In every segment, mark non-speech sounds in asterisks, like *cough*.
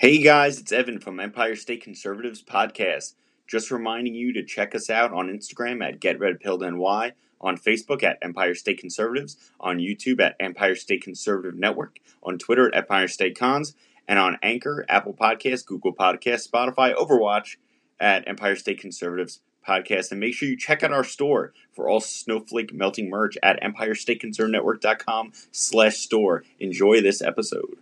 Hey guys, it's Evan from Empire State Conservatives Podcast. Just reminding you to check us out on Instagram at GetRedPilledNY, on Facebook at Empire State Conservatives, on YouTube at Empire State Conservative Network, on Twitter at Empire State Cons, and on Anchor, Apple Podcasts, Google Podcasts, Spotify, Overwatch at Empire State Conservatives Podcast. And make sure you check out our store for all snowflake melting merch at EmpireStateConservativeNetwork.com slash store. Enjoy this episode.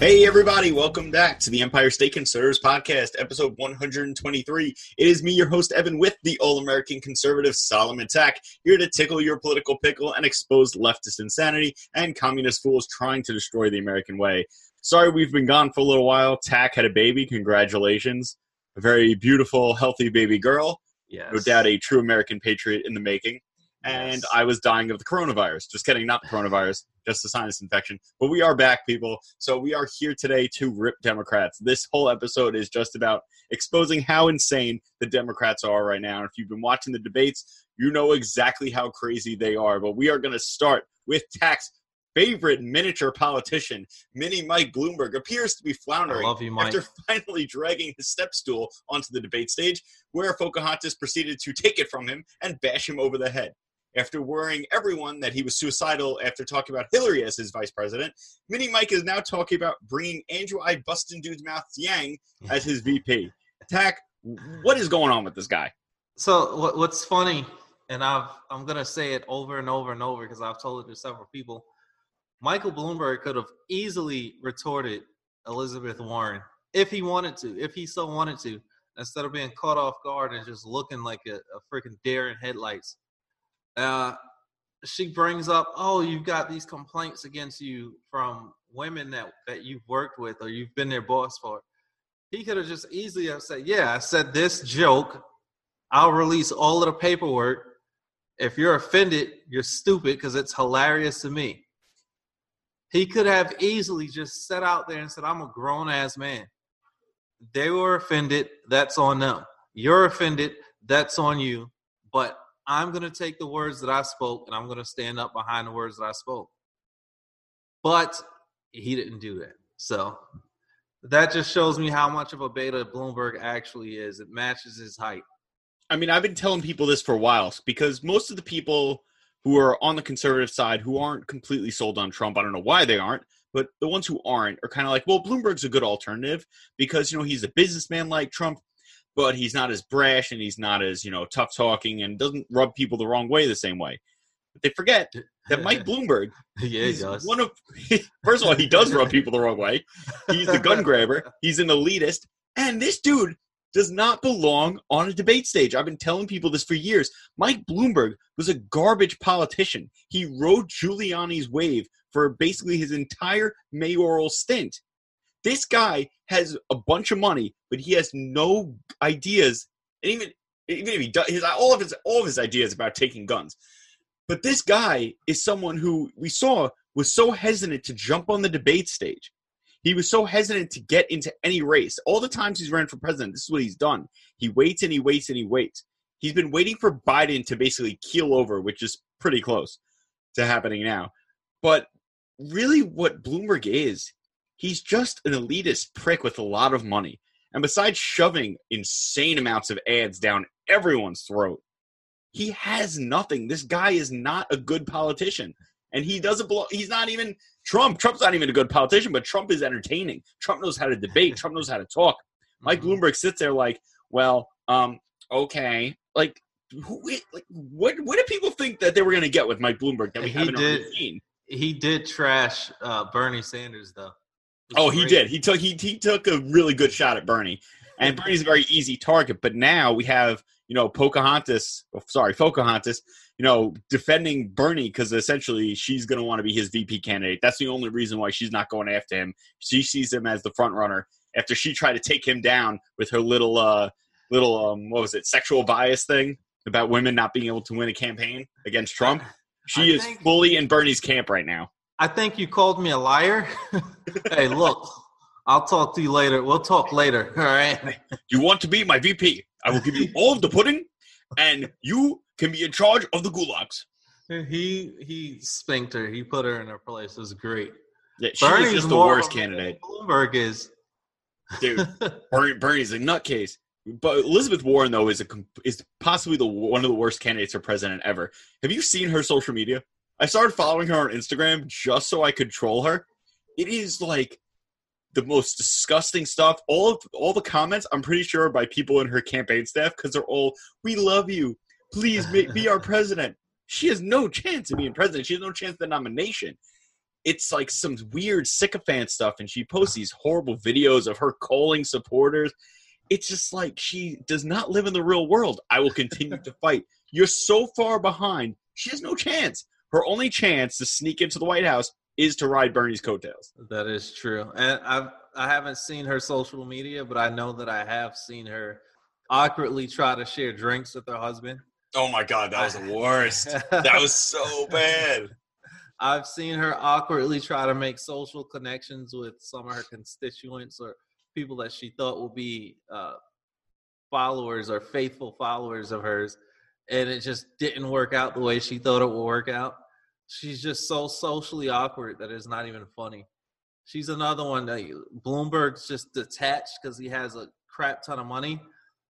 Hey, everybody, welcome back to the Empire State Conservatives Podcast, episode 123. It is me, your host, Evan, with the All American Conservative Solomon Tack, here to tickle your political pickle and expose leftist insanity and communist fools trying to destroy the American way. Sorry we've been gone for a little while. Tack had a baby. Congratulations. A very beautiful, healthy baby girl. Yes. No doubt a true American patriot in the making. And I was dying of the coronavirus. Just kidding, not the coronavirus, just a sinus infection. But we are back, people. So we are here today to rip Democrats. This whole episode is just about exposing how insane the Democrats are right now. And if you've been watching the debates, you know exactly how crazy they are. But we are going to start with Tack's favorite miniature politician, Mini Mike Bloomberg, appears to be floundering you, after *laughs* finally dragging his step stool onto the debate stage, where Pocahontas proceeded to take it from him and bash him over the head. After worrying everyone that he was suicidal after talking about Hillary as his vice president, Mini Mike is now talking about bringing Andrew I Bustin' Dude's Mouth Yang as his VP. Tack, what is going on with this guy? So what's funny, and I've I'm gonna say it over and over and over because I've told it to several people. Michael Bloomberg could have easily retorted Elizabeth Warren if he wanted to, if he so wanted to, instead of being caught off guard and just looking like a, a freaking deer in headlights. Uh, she brings up, oh, you've got these complaints against you from women that that you've worked with or you've been their boss for. He could have just easily have said, yeah, I said this joke. I'll release all of the paperwork. If you're offended, you're stupid because it's hilarious to me. He could have easily just set out there and said, I'm a grown ass man. They were offended. That's on them. You're offended. That's on you. But I'm going to take the words that I spoke and I'm going to stand up behind the words that I spoke. But he didn't do that. So that just shows me how much of a beta Bloomberg actually is. It matches his height. I mean, I've been telling people this for a while because most of the people who are on the conservative side who aren't completely sold on Trump, I don't know why they aren't, but the ones who aren't are kind of like, well, Bloomberg's a good alternative because, you know, he's a businessman like Trump, but he's not as brash and he's not as, you know, tough talking and doesn't rub people the wrong way the same way. But they forget that Mike *laughs* Bloomberg yeah, he does. one of *laughs* first of all, he does rub people the wrong way. He's a gun *laughs* grabber. He's an elitist, and this dude does not belong on a debate stage. I've been telling people this for years. Mike Bloomberg was a garbage politician. He rode Giuliani's wave for basically his entire mayoral stint. This guy has a bunch of money, but he has no ideas. And even even if he does, his, all of his all of his ideas about taking guns. But this guy is someone who we saw was so hesitant to jump on the debate stage. He was so hesitant to get into any race. All the times he's ran for president, this is what he's done. He waits and he waits and he waits. He's been waiting for Biden to basically keel over, which is pretty close to happening now. But really, what Bloomberg is, he's just an elitist prick with a lot of money. And besides shoving insane amounts of ads down everyone's throat, he has nothing. This guy is not a good politician. And he doesn't belong. He's not even Trump. Trump's not even a good politician, but Trump is entertaining. Trump knows how to debate. *laughs* Trump knows how to talk. Mike Mhm. Bloomberg sits there like, well, um, okay, like, who, like what? What did people think that they were going to get with Mike Bloomberg that we He haven't already did- seen? He did trash uh, Bernie Sanders though. Oh, he did. He took he he took a really good shot at Bernie, and Bernie's a very easy target. But now we have you know Pocahontas, oh, sorry Pocahontas, you know defending Bernie because essentially she's going to want to be his VP candidate. That's the only reason why she's not going after him. She sees him as the front runner after she tried to take him down with her little uh little um what was it sexual bias thing about women not being able to win a campaign against Trump. She I is think- fully in Bernie's camp right now. I think you called me a liar. *laughs* hey, look, I'll talk to you later. We'll talk later. All right. You want to be my VP? I will give you all of the pudding, and you can be in charge of the gulags. He he spanked her. He put her in her place. It was great. Yeah, she Bernie's just the worst candidate, Bloomberg is. dude. *laughs* Bernie, Bernie's a nutcase. But Elizabeth Warren though is a is possibly the one of the worst candidates for president ever. Have you seen her social media? I started following her on Instagram just so I could troll her. It is like the most disgusting stuff. All of all the comments, I'm pretty sure, are by people in her campaign staff because they're all, "We love you. Please be, our president." She has no chance of being president. She has no chance of the nomination. It's like some weird sycophant stuff, and she posts these horrible videos of her calling supporters. It's just like she does not live in the real world. I will continue to fight. You're so far behind. She has no chance. Her only chance to sneak into the White House is to ride Bernie's coattails. That is true. And I've I haven't seen her social media, but I know that I have seen her awkwardly try to share drinks with her husband. Oh my god, that was the worst. *laughs* that was so bad. I've seen her awkwardly try to make social connections with some of her constituents or people that she thought would be uh, followers or faithful followers of hers, and it just didn't work out the way she thought it would work out. She's just so socially awkward that it's not even funny. She's another one that Bloomberg's just detached because he has a crap ton of money.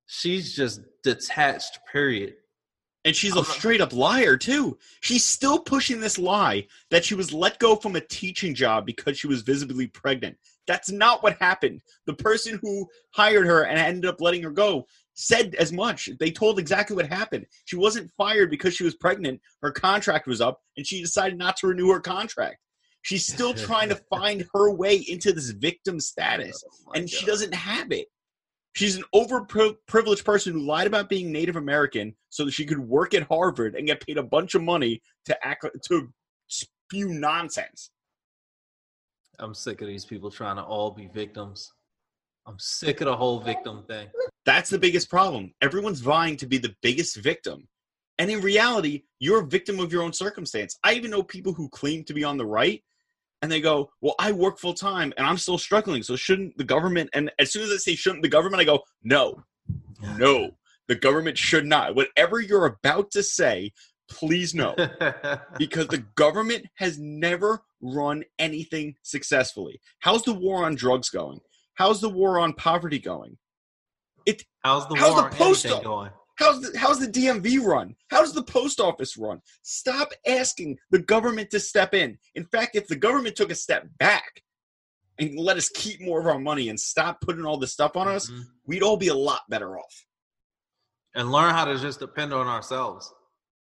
She's just detached, period. And she's a straight up liar, too. She's still pushing this lie that she was let go from a teaching job because she was visibly pregnant. That's not what happened. The person who hired her and ended up letting her go said as much. They told exactly what happened. She wasn't fired because she was pregnant. Her contract was up, and she decided not to renew her contract. She's still *laughs* trying to find her way into this victim status, Oh and she doesn't have it. She's an overprivileged person who lied about being Native American so that she could work at Harvard and get paid a bunch of money to act to spew nonsense. I'm sick of these people trying to all be victims. I'm sick of the whole victim thing. That's the biggest problem. Everyone's vying to be the biggest victim. And in reality, you're a victim of your own circumstance. I even know people who claim to be on the right and they go, Well, I work full time and I'm still struggling. So shouldn't the government? And as soon as I say shouldn't the government, I go, No, no, the government should not. Whatever you're about to say, please no. *laughs* because the government has never run anything successfully. How's the war on drugs going? How's the war on poverty going? It how's the How's war the on post going? How's the, how's the DMV run? How does the post office run? Stop asking the government to step in. In fact, if the government took a step back and let us keep more of our money and stop putting all this stuff on us, Mhm. we'd all be a lot better off. And learn how to just depend on ourselves.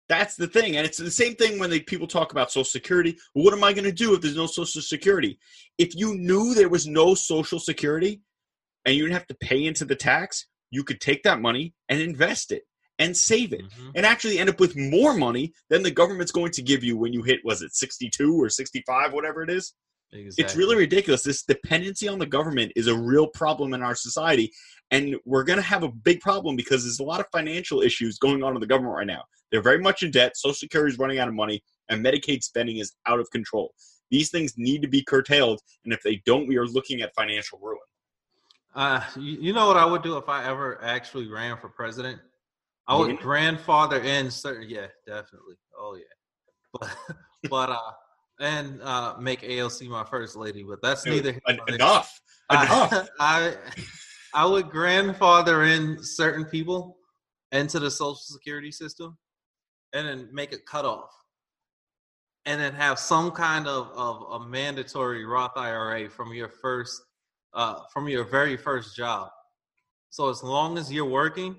That's the thing. And it's the same thing when they, people talk about Social Security. Well, what am I going to do if there's no Social Security? If you knew there was no Social Security and you didn't have to pay into the tax, you could take that money and invest it and save it Mhm. and actually end up with more money than the government's going to give you when you hit, was it 62 or 65, whatever it is? It's really ridiculous. This dependency on the government is a real problem in our society. And we're going to have a big problem because there's a lot of financial issues going on in the government right now. They're very much in debt. Social Security is running out of money, and Medicaid spending is out of control. These things need to be curtailed. And if they don't, we are looking at financial ruin. Uh, you, you know what I would do if I ever actually ran for president? I would Voting? grandfather in certain. Yeah, definitely. Oh yeah, *laughs* but but uh, and uh, make AOC my first lady. But that's Dude, neither. en- enough. *laughs* Enough. I, *laughs* I I would grandfather in certain people into the social security system, and then make a cutoff, and then have some kind of, of a mandatory Roth IRA from your first uh, from your very first job. So as long as you're working,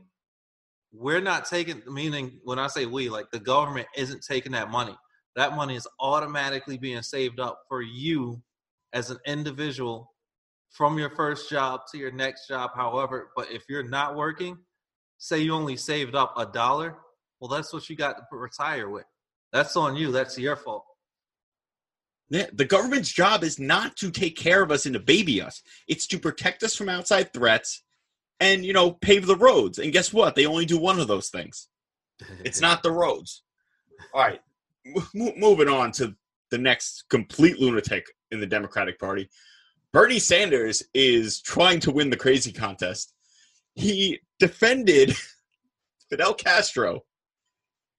we're not taking. Meaning, when I say we, like the government isn't taking that money. That money is automatically being saved up for you as an individual from your first job to your next job, however. But if you're not working, say you only saved up a dollar, well, that's what you got to retire with. That's on you. That's your fault. Yeah, the government's job is not to take care of us and to baby us. It's to protect us from outside threats and, you know, pave the roads. And guess what? They only do one of those things. It's not the roads. All right. Mo- moving on to the next complete lunatic in the Democratic Party. Bernie Sanders is trying to win the crazy contest. He defended *laughs* Fidel Castro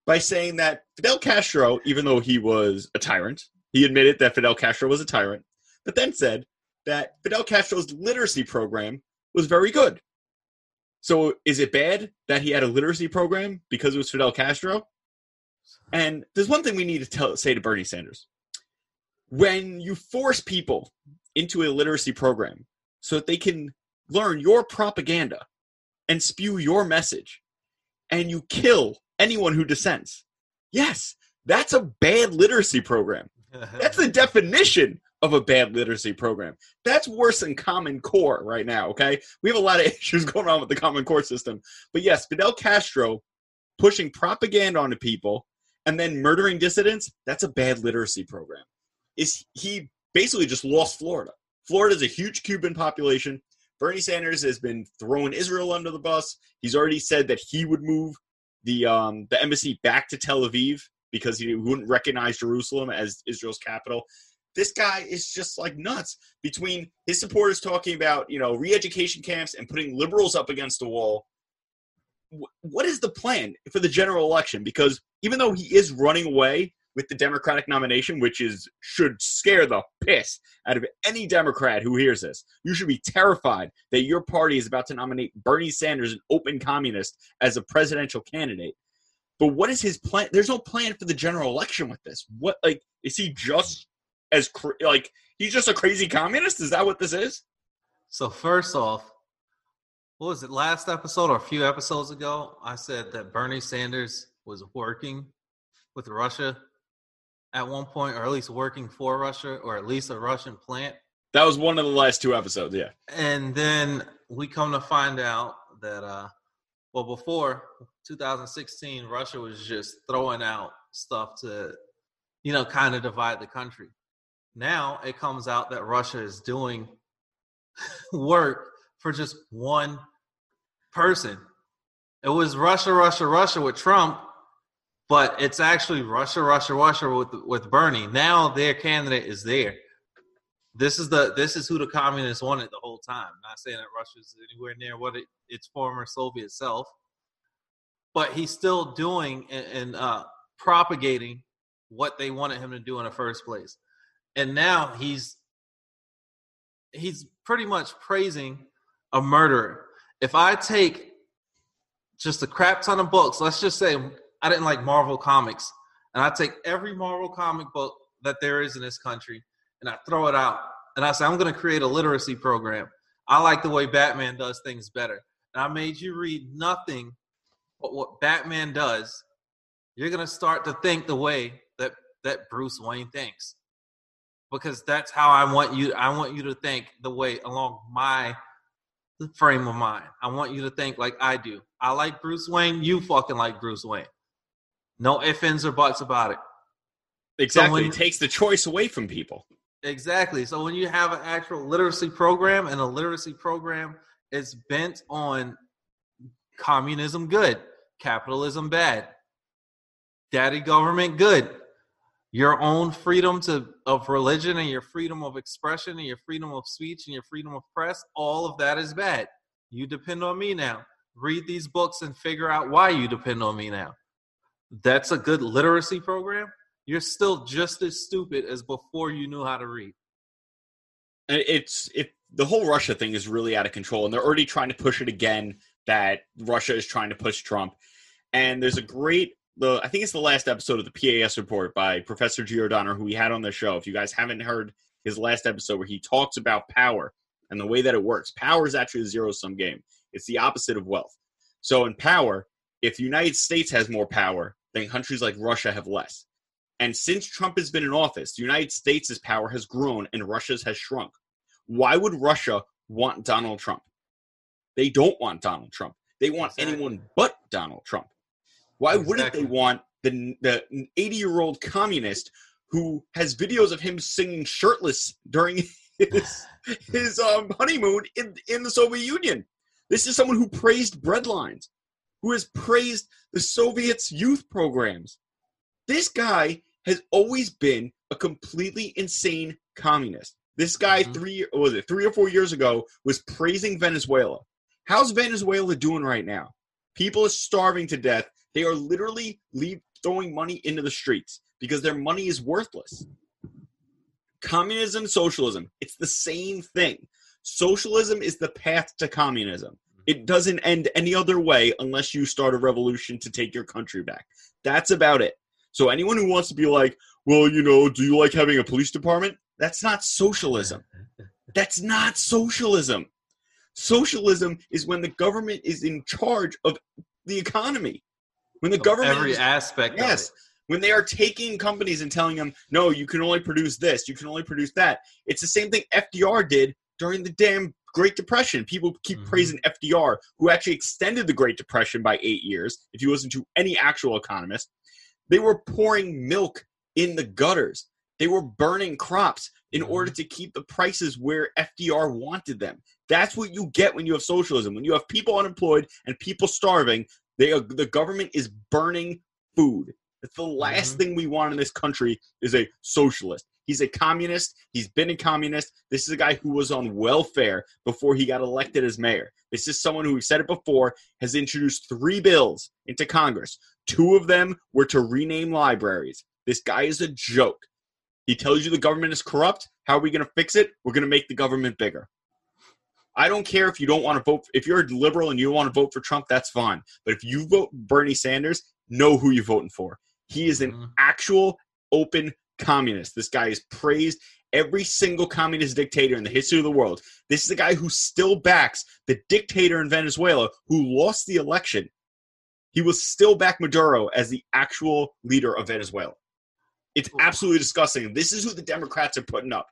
by saying that Fidel Castro, even though he was a tyrant, he admitted that Fidel Castro was a tyrant, but then said that Fidel Castro's literacy program was very good. So is it bad that he had a literacy program because it was Fidel Castro? And there's one thing we need to tell, say to Bernie Sanders. When you force people into a literacy program so that they can learn your propaganda and spew your message, and you kill anyone who dissents, yes, that's a bad literacy program. *laughs* That's the definition of a bad literacy program. That's worse than Common Core right now, okay? We have a lot of *laughs* issues going on with the Common Core system. But yes, Fidel Castro pushing propaganda onto people and then murdering dissidents, that's a bad literacy program. Is he basically just lost Florida. Florida is a huge Cuban population. Bernie Sanders has been throwing Israel under the bus. He's already said that he would move the um, the embassy back to Tel Aviv because he wouldn't recognize Jerusalem as Israel's capital. This guy is just like nuts. Between his supporters talking about you know re-education camps and putting liberals up against the wall, what is the plan for the general election? Because even though he is running away with the Democratic nomination, which is should scare the piss out of any Democrat who hears this. You should be terrified that your party is about to nominate Bernie Sanders, an open communist, as a presidential candidate. But what is his plan? There's no plan for the general election with this. What like is he just as cr- like he's just a crazy communist? Is that what this is? So first off, what was it last episode or a few episodes ago? I said that Bernie Sanders was working with Russia at one point, or at least working for Russia, or at least a Russian plant. That was one of the last two episodes, yeah. And then we come to find out that, uh, well, before 2016, Russia was just throwing out stuff to, you know, kind of divide the country. Now it comes out that Russia is doing *laughs* work for just one person. It was Russia, Russia, Russia with Trump, but it's actually Russia, Russia, Russia with with Bernie. Now their candidate is there. This is the this is who the communists wanted the whole time. Not saying that Russia is anywhere near what it, its former Soviet self, but he's still doing and, and uh, propagating what they wanted him to do in the first place. And now he's he's pretty much praising a murderer. If I take just a crap ton of books, let's just say I didn't like Marvel comics, and I take every Marvel comic book that there is in this country and I throw it out, and I say I'm going to create a literacy program. I like the way Batman does things better, and I made you read nothing but what Batman does. You're going to start to think the way that that Bruce Wayne thinks, because that's how I want you. I want you to think the way along my frame of mind. I want you to think like I do. I like Bruce Wayne. You fucking like Bruce Wayne. No ifs, ands, or buts about it. Exactly. So when, it takes the choice away from people. Exactly. So when you have an actual literacy program and a literacy program is bent on communism good, capitalism bad, daddy government good, your own freedom to of religion and your freedom of expression and your freedom of speech and your freedom of press, all of that is bad. You depend on me now. Read these books and figure out why you depend on me now that's a good literacy program, you're still just as stupid as before you knew how to read. It's it the whole Russia thing is really out of control, and they're already trying to push it again. That Russia is trying to push Trump, and there's a great the I think it's the last episode of the PAS report by Professor Giordano, who we had on the show. If you guys haven't heard his last episode where he talks about power and the way that it works, power is actually a zero sum game. It's the opposite of wealth. So in power, if the United States has more power, then countries like Russia have less. And since Trump has been in office, the United States' power has grown and Russia's has shrunk. Why would Russia want Donald Trump? They don't want Donald Trump. They want exactly. anyone but Donald Trump. Why exactly. wouldn't they want the the 80 year old communist who has videos of him singing shirtless during *laughs* his his um, honeymoon in in the Soviet Union? This is someone who praised breadlines who has praised the Soviets' youth programs. This guy has always been a completely insane communist. This guy Mhm. three was it three or four years ago was praising Venezuela. How's Venezuela doing right now? People are starving to death. They are literally leave, throwing money into the streets because their money is worthless. Communism, socialism, it's the same thing. Socialism is the path to communism. It mm-hmm. doesn't end any other way unless you start a revolution to take your country back. That's about it. So anyone who wants to be like, well, you know, do you like having a police department? That's not socialism. *laughs* That's not socialism. Socialism is when the government is in charge of the economy. When the Of government every is- aspect Yes. When they are taking companies and telling them, no, you can only produce this, you can only produce that. It's the same thing FDR did during the damn Great Depression. People keep Mhm. praising FDR, who actually extended the Great Depression by eight years, if you listen to any actual economist. They were pouring milk in the gutters. They were burning crops in Mhm. order to keep the prices where FDR wanted them. That's what you get when you have socialism. When you have people unemployed and people starving, they are, the government is burning food. It's the last Mhm. thing we want in this country is a socialist. He's a communist. He's been a communist. This is a guy who was on welfare before he got elected as mayor. This is someone who, we've said it before, has introduced three bills into Congress. Two of them were to rename libraries. This guy is a joke. He tells you the government is corrupt. How are we going to fix it? We're going to make the government bigger. I don't care if you don't want to vote. If you're a liberal and you want to vote for Trump, that's fine. But if you vote Bernie Sanders, know who you're voting for. He is an Mhm. actual open communist. This guy is praised every single communist dictator in the history of the world. This is a guy who still backs the dictator in Venezuela who lost the election. He will still back Maduro as the actual leader of Venezuela. It's absolutely disgusting. This is who the Democrats are putting up.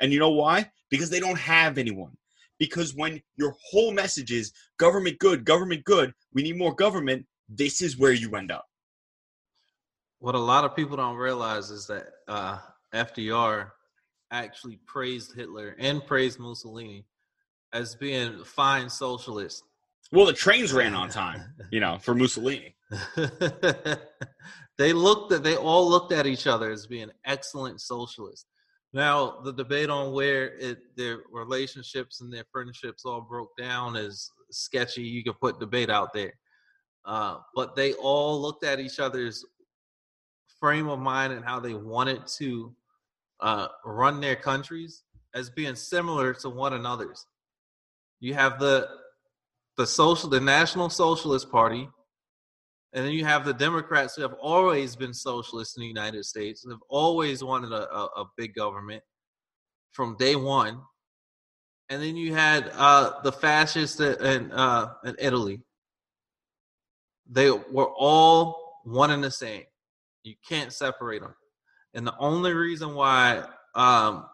And you know why? Because they don't have anyone. Because when your whole message is government good, government good, we need more government, this is where you end up. What a lot of people don't realize is that uh, FDR actually praised Hitler and praised Mussolini as being fine socialists. Well, the trains ran on time, *laughs* you know, for Mussolini. *laughs* they looked at they all looked at each other as being excellent socialists. Now the debate on where it, their relationships and their friendships all broke down is sketchy. You can put debate out there, uh, but they all looked at each other's frame of mind and how they wanted to uh, run their countries as being similar to one another's. You have the the social the National Socialist Party, and then you have the Democrats who have always been socialists in the United States, have always wanted a, a, a big government from day one. And then you had uh, the fascists in, uh, in Italy. They were all one and the same. You can't separate them. And the only reason why um,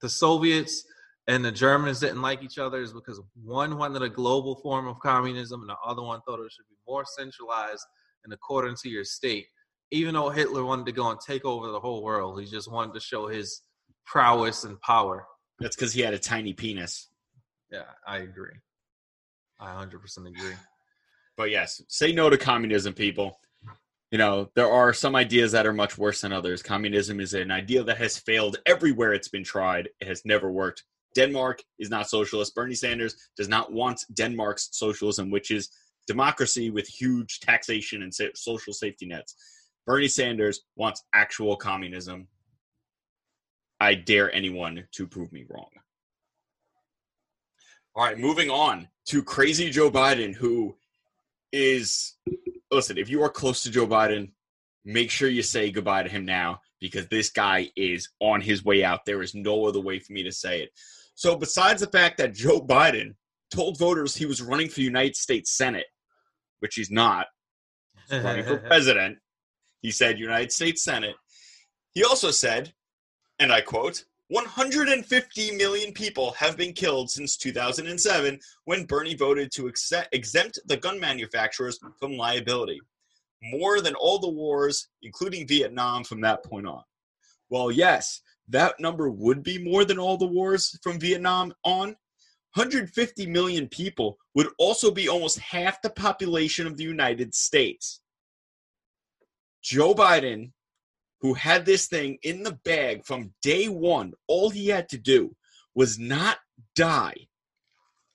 the Soviets and the Germans didn't like each other is because one wanted a global form of communism and the other one thought it should be more centralized and according to your state. Even though Hitler wanted to go and take over the whole world, he just wanted to show his prowess and power. That's because he had a tiny penis. Yeah, I agree. I 100% agree. But yes, say no to communism, people. You know, there are some ideas that are much worse than others. Communism is an idea that has failed everywhere it's been tried. It has never worked. Denmark is not socialist. Bernie Sanders does not want Denmark's socialism, which is democracy with huge taxation and social safety nets. Bernie Sanders wants actual communism. I dare anyone to prove me wrong. All right, moving on to crazy Joe Biden, who is listen, if you are close to Joe Biden, make sure you say goodbye to him now because this guy is on his way out. There is no other way for me to say it. So, besides the fact that Joe Biden told voters he was running for United States Senate, which he's not, he's running for *laughs* president, he said United States Senate. He also said, and I quote, 150 million people have been killed since 2007 when Bernie voted to accept, exempt the gun manufacturers from liability. More than all the wars, including Vietnam, from that point on. Well, yes, that number would be more than all the wars from Vietnam on. 150 million people would also be almost half the population of the United States. Joe Biden who had this thing in the bag from day one, all he had to do was not die,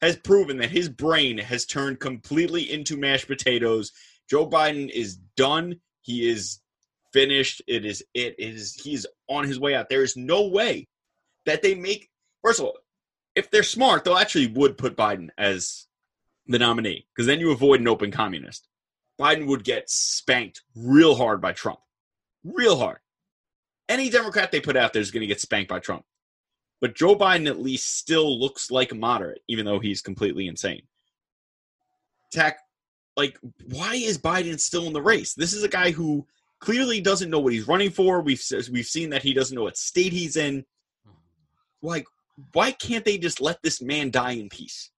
has proven that his brain has turned completely into mashed potatoes. Joe Biden is done. He is finished. It is it is he's on his way out. There is no way that they make first of all, if they're smart, they'll actually would put Biden as the nominee because then you avoid an open communist. Biden would get spanked real hard by Trump. Real hard. Any Democrat they put out there is going to get spanked by Trump. But Joe Biden at least still looks like a moderate, even though he's completely insane. Like, why is Biden still in the race? This is a guy who clearly doesn't know what he's running for. We've we've seen that he doesn't know what state he's in. Like, why can't they just let this man die in peace?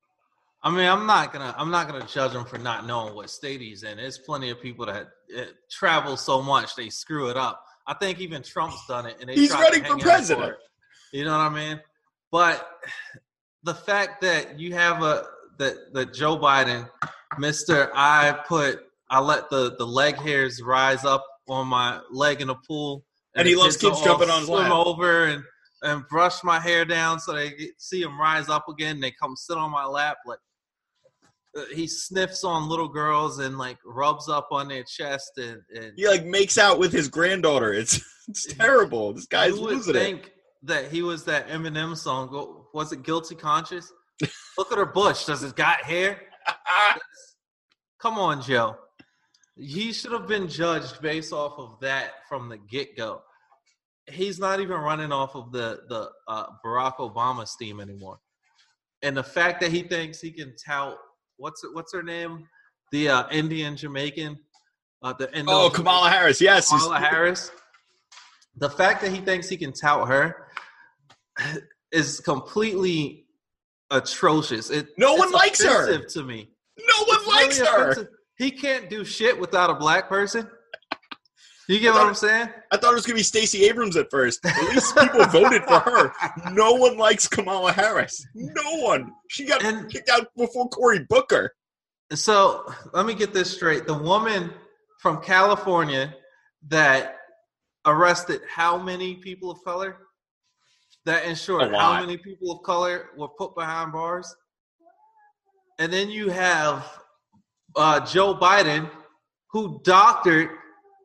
I mean, I'm not gonna I'm not gonna judge him for not knowing what state he's in. There's plenty of people that uh, travel so much they screw it up. I think even Trump's done it, and he's running for president. For you know what I mean? But the fact that you have a that that Joe Biden, Mister, I put I let the the leg hairs rise up on my leg in the pool, and, and he loves kids jumping on his swim lap. over and and brush my hair down so they get, see him rise up again. They come sit on my lap like uh, he sniffs on little girls and like rubs up on their chest and, and he like makes out with his granddaughter. It's *laughs* it's terrible. This guy's losing think it. That he was that Eminem song. Was it Guilty Conscience? Look at her bush. Does it got hair? *laughs* Come on, Joe. He should have been judged based off of that from the get go. He's not even running off of the the uh, Barack Obama steam anymore. And the fact that he thinks he can tout what's what's her name? The uh, Indian Jamaican. Uh, the Indo- oh, Kamala Harris. Yes, Kamala Harris. The fact that he thinks he can tout her *sighs* is completely atrocious. It, no one likes her. To me, no one it's likes really her. Offensive. He can't do shit without a black person. You get what I'm saying? I thought it was gonna be Stacey Abrams at first. At least people voted for her. No one likes Kamala Harris. No one. She got and, kicked out before Cory Booker. So let me get this straight. The woman from California that arrested how many people of color? That ensured how many people of color were put behind bars? And then you have uh, Joe Biden, who doctored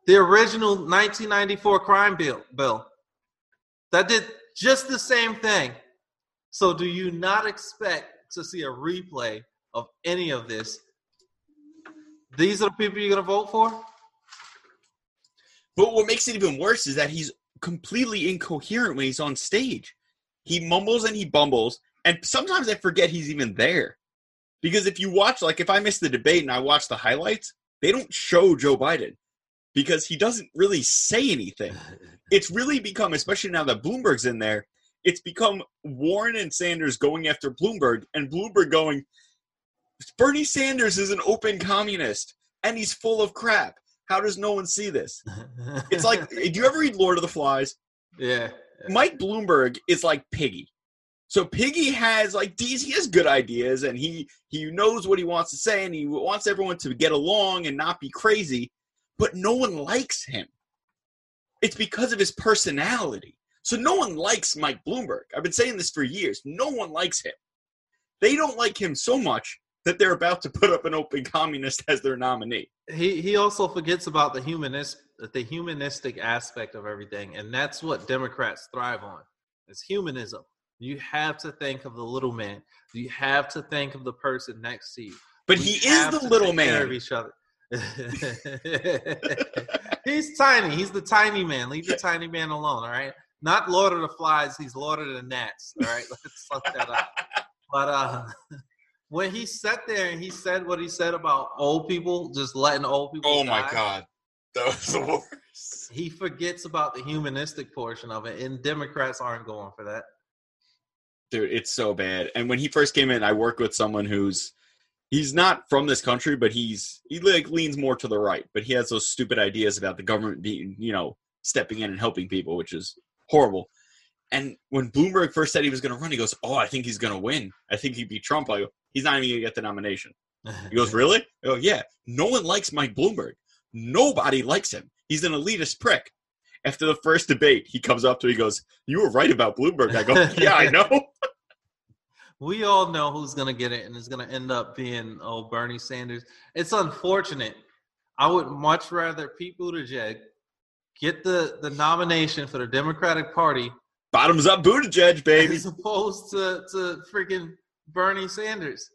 the original 1994 crime bill, bill that did just the same thing. So, do you not expect to see a replay of any of this? These are the people you're going to vote for? But what makes it even worse is that he's completely incoherent when he's on stage. He mumbles and he bumbles, and sometimes I forget he's even there. Because if you watch, like if I miss the debate and I watch the highlights, they don't show Joe Biden because he doesn't really say anything. *laughs* It's really become, especially now that Bloomberg's in there, it's become Warren and Sanders going after Bloomberg and Bloomberg going, Bernie Sanders is an open communist and he's full of crap. How does no one see this? It's like, *laughs* do you ever read Lord of the Flies? Yeah. Mike Bloomberg is like Piggy. So Piggy has like these he has good ideas and he he knows what he wants to say and he wants everyone to get along and not be crazy but no one likes him. It's because of his personality. So no one likes Mike Bloomberg. I've been saying this for years. No one likes him. They don't like him so much that they're about to put up an open communist as their nominee. He he also forgets about the humanist the humanistic aspect of everything, and that's what Democrats thrive on. Is humanism. You have to think of the little man. You have to think of the person next to you. But we he is the little man. Of each other. *laughs* he's tiny. He's the tiny man. Leave the tiny man alone. All right. Not Lord of the Flies. He's Lord of the Gnats. All right. *laughs* Let's fuck that up. But uh, *laughs* when he sat there and he said what he said about old people, just letting old people. Oh die, my god, that was the worst. He forgets about the humanistic portion of it, and Democrats aren't going for that. Dude, it's so bad. And when he first came in, I worked with someone who's he's not from this country, but he's he like leans more to the right. But he has those stupid ideas about the government being, you know, stepping in and helping people, which is horrible. And when Bloomberg first said he was going to run, he goes, "Oh, I think he's going to win. I think he'd beat Trump." I go, "He's not even going to get the nomination." He goes, "Really?" I go, "Yeah. No one likes Mike Bloomberg. Nobody likes him. He's an elitist prick." After the first debate, he comes up to me, he goes, "You were right about Bloomberg." I go, *laughs* "Yeah, I know." We all know who's gonna get it, and it's gonna end up being oh Bernie Sanders. It's unfortunate. I would much rather Pete Buttigieg get the the nomination for the Democratic Party Bottoms up, Buttigieg, baby. as opposed to to freaking Bernie Sanders.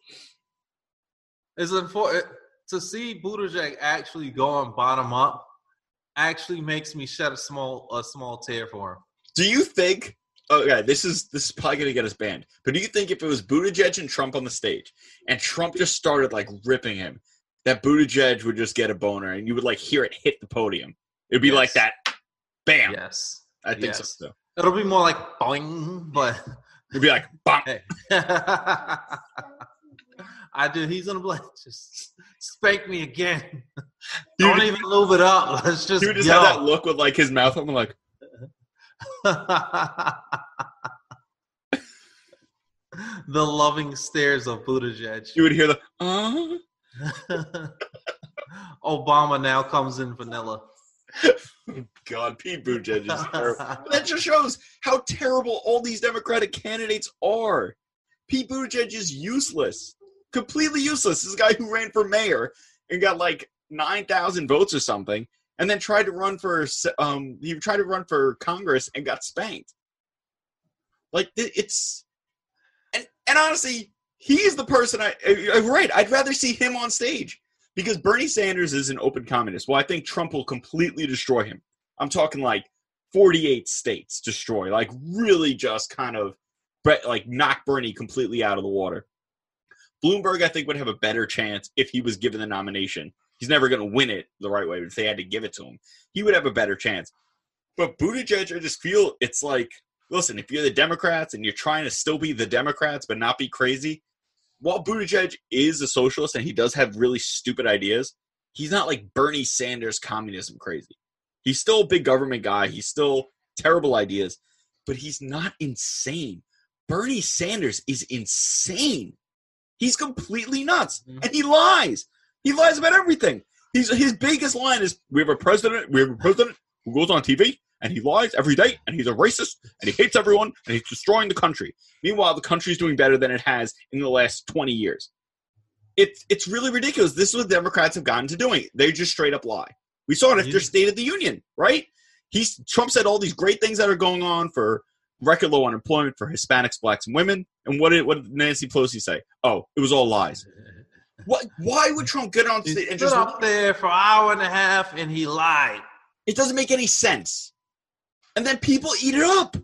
It's unfortunate to see Buttigieg actually going bottom up. Actually makes me shed a small a small tear for him. Do you think? Okay, this is this is probably gonna get us banned. But do you think if it was Buttigieg and Trump on the stage, and Trump just started like ripping him, that Buttigieg would just get a boner, and you would like hear it hit the podium? It'd be like that, bam. Yes, I think Yes. so. Too. it'll be more like boing, but *laughs* It'd be like, bam. Hey. *laughs* I do. He's gonna be like, just spank me again. *laughs* He Don't even move it up. *laughs* Let's just would just go. have that look with like his mouth open, like, *laughs* the loving stares of Buttigieg. you would hear the, uh, *laughs* Obama now comes in vanilla. God, Pete Buttigieg is terrible. That just shows how terrible all these Democratic candidates are. Pete Buttigieg is useless, completely useless. This guy who ran for mayor and got like nine thousand votes or something, and then tried to run for um he tried to run for Congress and got spanked. Like it's and and honestly, he's the person I I- right. I'd rather see him on stage because Bernie Sanders is an open communist. Well, I think Trump will completely destroy him. I'm talking like 48 states destroy, like really just kind of like knock Bernie completely out of the water. Bloomberg, I think, would have a better chance if he was given the nomination. He's never going to win it the right way, but if they had to give it to him, he would have a better chance. But Buttigieg, I just feel it's like, listen, if you're the Democrats and you're trying to still be the Democrats but not be crazy, while Buttigieg is a socialist and he does have really stupid ideas, he's not like Bernie Sanders communism crazy. He's still a big government guy. He's still terrible ideas, but he's not insane. Bernie Sanders is insane. He's completely nuts, Mhm. and he lies. He lies about everything. He's his biggest line is, "We have a president. We have a president who goes on TV and he lies every day, and he's a racist, and he hates everyone, and he's destroying the country." Meanwhile, the country's doing better than it has in the last twenty years. It's it's really ridiculous. This is what Democrats have gotten to doing. They just straight up lie. We saw it after Yeah. State of the Union, right? He's Trump said all these great things that are going on for record low unemployment for Hispanics, blacks, and women. And what did what did Nancy Pelosi say? Oh, it was all lies. What? Why would Trump get on stage and stood just? up there for an hour and a half and he lied. It doesn't make any sense. And then people eat it up.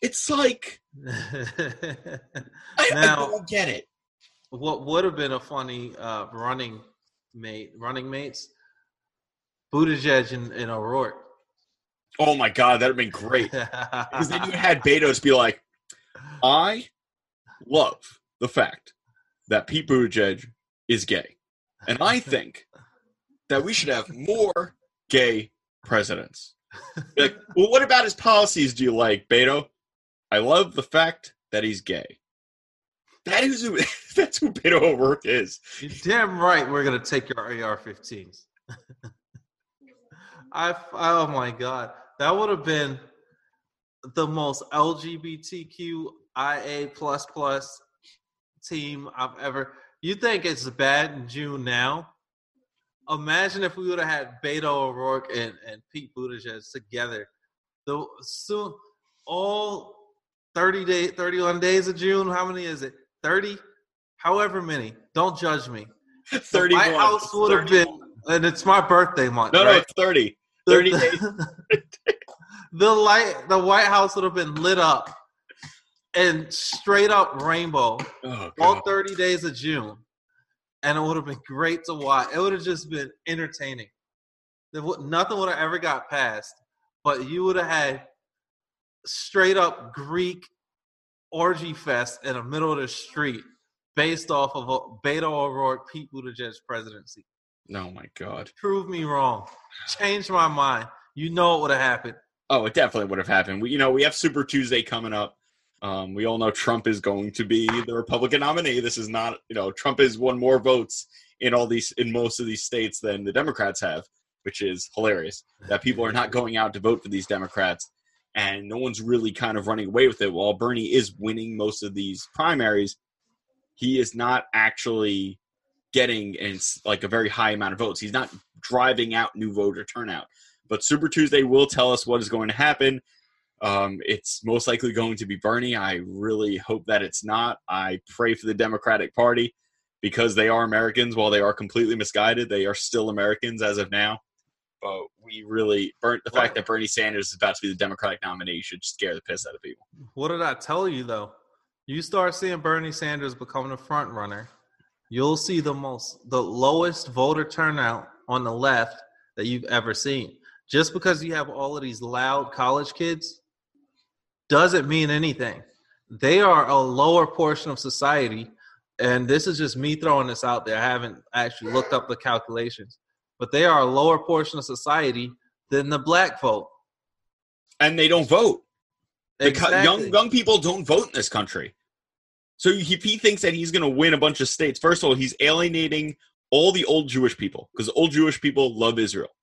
It's like I, I *laughs* don't get it. what would have been a funny uh, running mate, running mates, Buttigieg and, and O'Rourke. Oh my god, that'd have been great. *laughs* Because then you had Betos be like, I love the fact that Pete Buttigieg is gay. And I *laughs* think that we should have more gay presidents. Like, well, what about his policies do you like, Beto? I love the fact that he's gay. That is who *laughs* that's who Beto O'Rourke is. You're damn right we're gonna take your AR-15s. *laughs* I oh my god, that would have been the most LGBTQIA plus plus team I've ever. You think it's bad in June now? Imagine if we would have had Beto O'Rourke and, and Pete Buttigieg together. The soon all 30 day 31 days of June. How many is it? 30? However many. Don't judge me. The *laughs* 31. White House would have been, and it's my birthday month. No, no, it's 30. The- 30 the, days. *laughs* the light, the White House would have been lit up and straight up rainbow Oh, all 30 days of June, and it would have been great to watch. It would have just been entertaining. There would, nothing would have ever got past, but you would have had straight up Greek orgy fest in the middle of the street based off of a Beto O'Rourke, Pete Buttigieg's presidency. Oh, my God. Prove me wrong. Change my mind. You know it would have happened. Oh, it definitely would have happened. We, you know, we have Super Tuesday coming up. Um, we all know Trump is going to be the Republican nominee. This is not, you know, Trump has won more votes in all these in most of these states than the Democrats have. which is hilarious that people are not going out to vote for these Democrats and no one's really kind of running away with it. While Bernie is winning most of these primaries, he is not actually getting in like a very high amount of votes. He's not driving out new voter turnout. But Super Tuesday will tell us what is going to happen. Um, it's most likely going to be Bernie. I really hope that it's not. I pray for the Democratic Party because they are Americans. While they are completely misguided, they are still Americans as of now. But we really, the fact that Bernie Sanders is about to be the Democratic nominee should scare the piss out of people. What did I tell you though? You start seeing Bernie Sanders becoming a front runner, you'll see the most, the lowest voter turnout on the left that you've ever seen. Just because you have all of these loud college kids doesn't mean anything. They are a lower portion of society. And this is just me throwing this out there. I haven't actually looked up the calculations, but they are a lower portion of society than the black vote. And they don't vote. Exactly. Young young people don't vote in this country. So if he thinks that he's going to win a bunch of states, first of all, he's alienating all the old Jewish people because old Jewish people love Israel.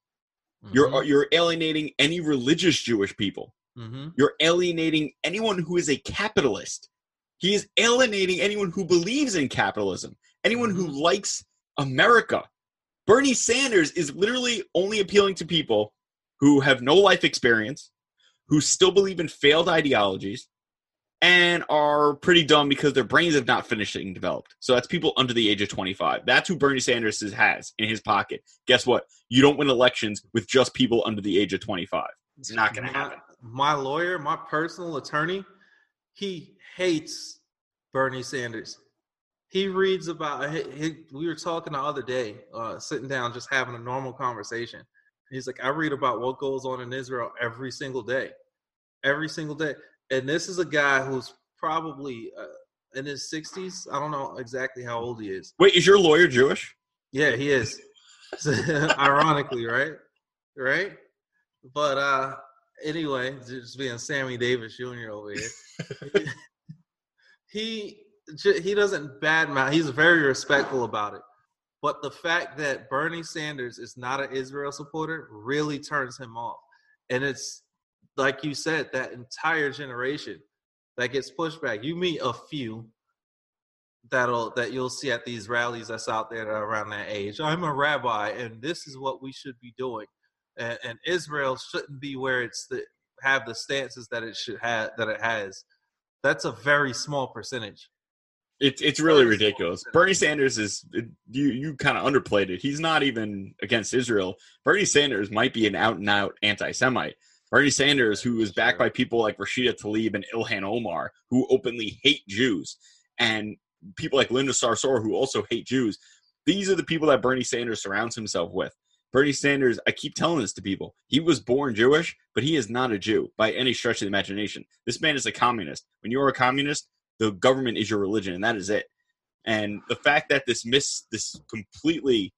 Mm-hmm. You're you're alienating any religious Jewish people. Mm-hmm. You're alienating anyone who is a capitalist. He is alienating anyone who believes in capitalism, anyone mm-hmm. who likes America. Bernie Sanders is literally only appealing to people who have no life experience, who still believe in failed ideologies, and are pretty dumb because their brains have not finished being developed. So that's people under the age of 25. That's who Bernie Sanders has in his pocket. Guess what? You don't win elections with just people under the age of 25. It's not going to happen my lawyer, my personal attorney, he hates Bernie Sanders. He reads about. He, he, we were talking the other day, uh, sitting down, just having a normal conversation. He's like, I read about what goes on in Israel every single day, every single day. And this is a guy who's probably uh, in his sixties. I don't know exactly how old he is. Wait, is your lawyer Jewish? Yeah, he is. *laughs* Ironically, right? Right? But uh anyway, just being Sammy Davis Jr. over here. *laughs* he he doesn't badmouth. He's very respectful about it. But the fact that Bernie Sanders is not an Israel supporter really turns him off. And it's like you said, that entire generation that gets pushed back. You meet a few that'll that you'll see at these rallies that's out there that around that age. I'm a rabbi, and this is what we should be doing and, and Israel shouldn't be where it's the have the stances that it should have that it has. That's a very small percentage. It's it's really ridiculous. Bernie Sanders is you you kind of underplayed it. He's not even against Israel. Bernie Sanders might be an out and out anti-Semite. Bernie Sanders, who is backed by people like Rashida Tlaib and Ilhan Omar, who openly hate Jews, and people like Linda Sarsour, who also hate Jews. These are the people that Bernie Sanders surrounds himself with. Bernie Sanders, I keep telling this to people. He was born Jewish, but he is not a Jew by any stretch of the imagination. This man is a communist. When you're a communist, the government is your religion, and that is it. And the fact that this miss this completely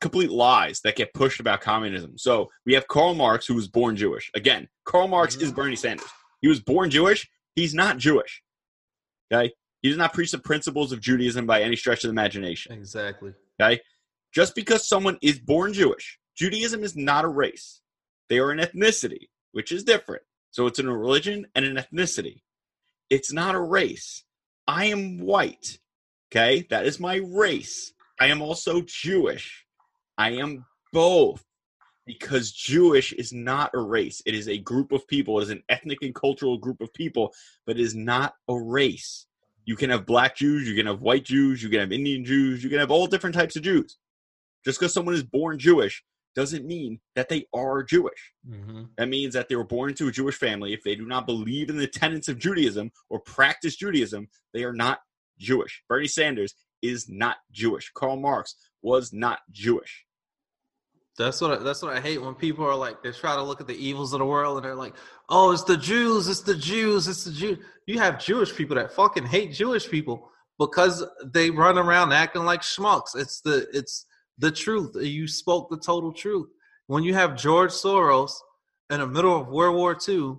complete lies that get pushed about communism. So we have Karl Marx, who was born Jewish. Again, Karl Marx is mm-hmm. Bernie Sanders. He was born Jewish. He's not Jewish. Okay? He does not preach the principles of Judaism by any stretch of the imagination. Exactly. Okay? Just because someone is born Jewish, Judaism is not a race. They are an ethnicity, which is different. So it's a religion and an ethnicity. It's not a race. I am white. Okay? That is my race. I am also Jewish. I am both because Jewish is not a race. It is a group of people. It is an ethnic and cultural group of people, but it is not a race. You can have black Jews, you can have white Jews, you can have Indian Jews, you can have all different types of Jews. Just because someone is born Jewish doesn't mean that they are Jewish. Mm-hmm. That means that they were born into a Jewish family. If they do not believe in the tenets of Judaism or practice Judaism, they are not Jewish. Bernie Sanders is not Jewish. Karl Marx was not Jewish. That's what I, that's what I hate when people are like they try to look at the evils of the world and they're like, "Oh, it's the Jews, it's the Jews, it's the Jews." You have Jewish people that fucking hate Jewish people because they run around acting like schmucks. It's the it's the truth. You spoke the total truth. When you have George Soros in the middle of World War II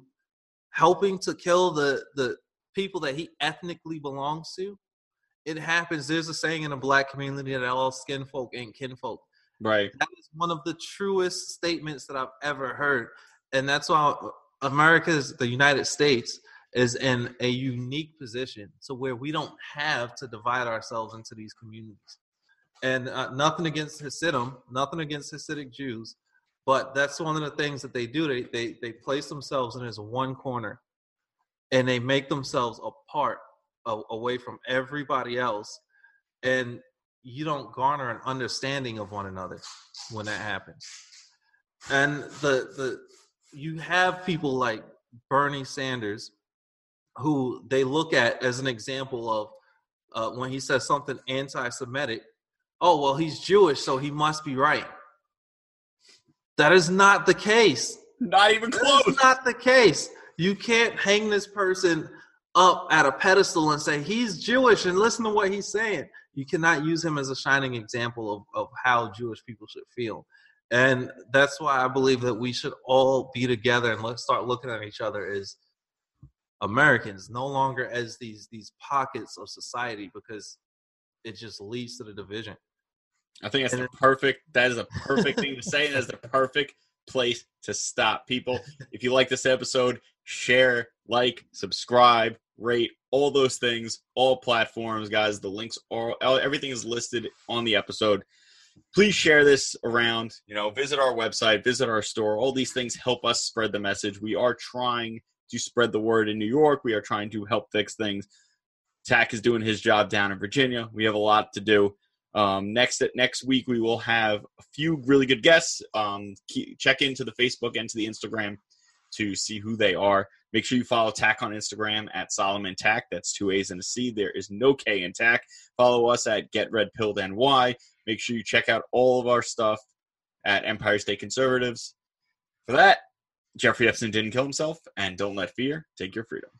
helping to kill the, the people that he ethnically belongs to, it happens. There's a saying in the black community that all skin folk ain't kinfolk. Right. That is one of the truest statements that I've ever heard. And that's why America's, the United States, is in a unique position to where we don't have to divide ourselves into these communities. And uh, nothing against Hasidim, nothing against Hasidic Jews, but that's one of the things that they do. They, they, they place themselves in this one corner and they make themselves apart away from everybody else. And you don't garner an understanding of one another when that happens. And the the you have people like Bernie Sanders who they look at as an example of uh, when he says something anti-Semitic. Oh well, he's Jewish, so he must be right. That is not the case. Not even close. That's not the case. You can't hang this person up at a pedestal and say he's Jewish and listen to what he's saying. You cannot use him as a shining example of, of how Jewish people should feel. And that's why I believe that we should all be together and let's start looking at each other as Americans, no longer as these these pockets of society because it just leads to the division. I think that's the perfect. That is a perfect thing to *laughs* say, and that's the perfect place to stop. People, if you like this episode, share, like, subscribe, rate, all those things, all platforms, guys. The links are everything is listed on the episode. Please share this around. You know, visit our website, visit our store. All these things help us spread the message. We are trying to spread the word in New York. We are trying to help fix things. Tack is doing his job down in Virginia. We have a lot to do. Um, next next week we will have a few really good guests. Um, check into the Facebook and to the Instagram to see who they are. Make sure you follow Tack on Instagram at Solomon Tack. That's two A's and a C. There is no K in Tack. Follow us at Get Red Pilled NY. Make sure you check out all of our stuff at Empire State Conservatives. For that, Jeffrey Epstein didn't kill himself, and don't let fear take your freedom.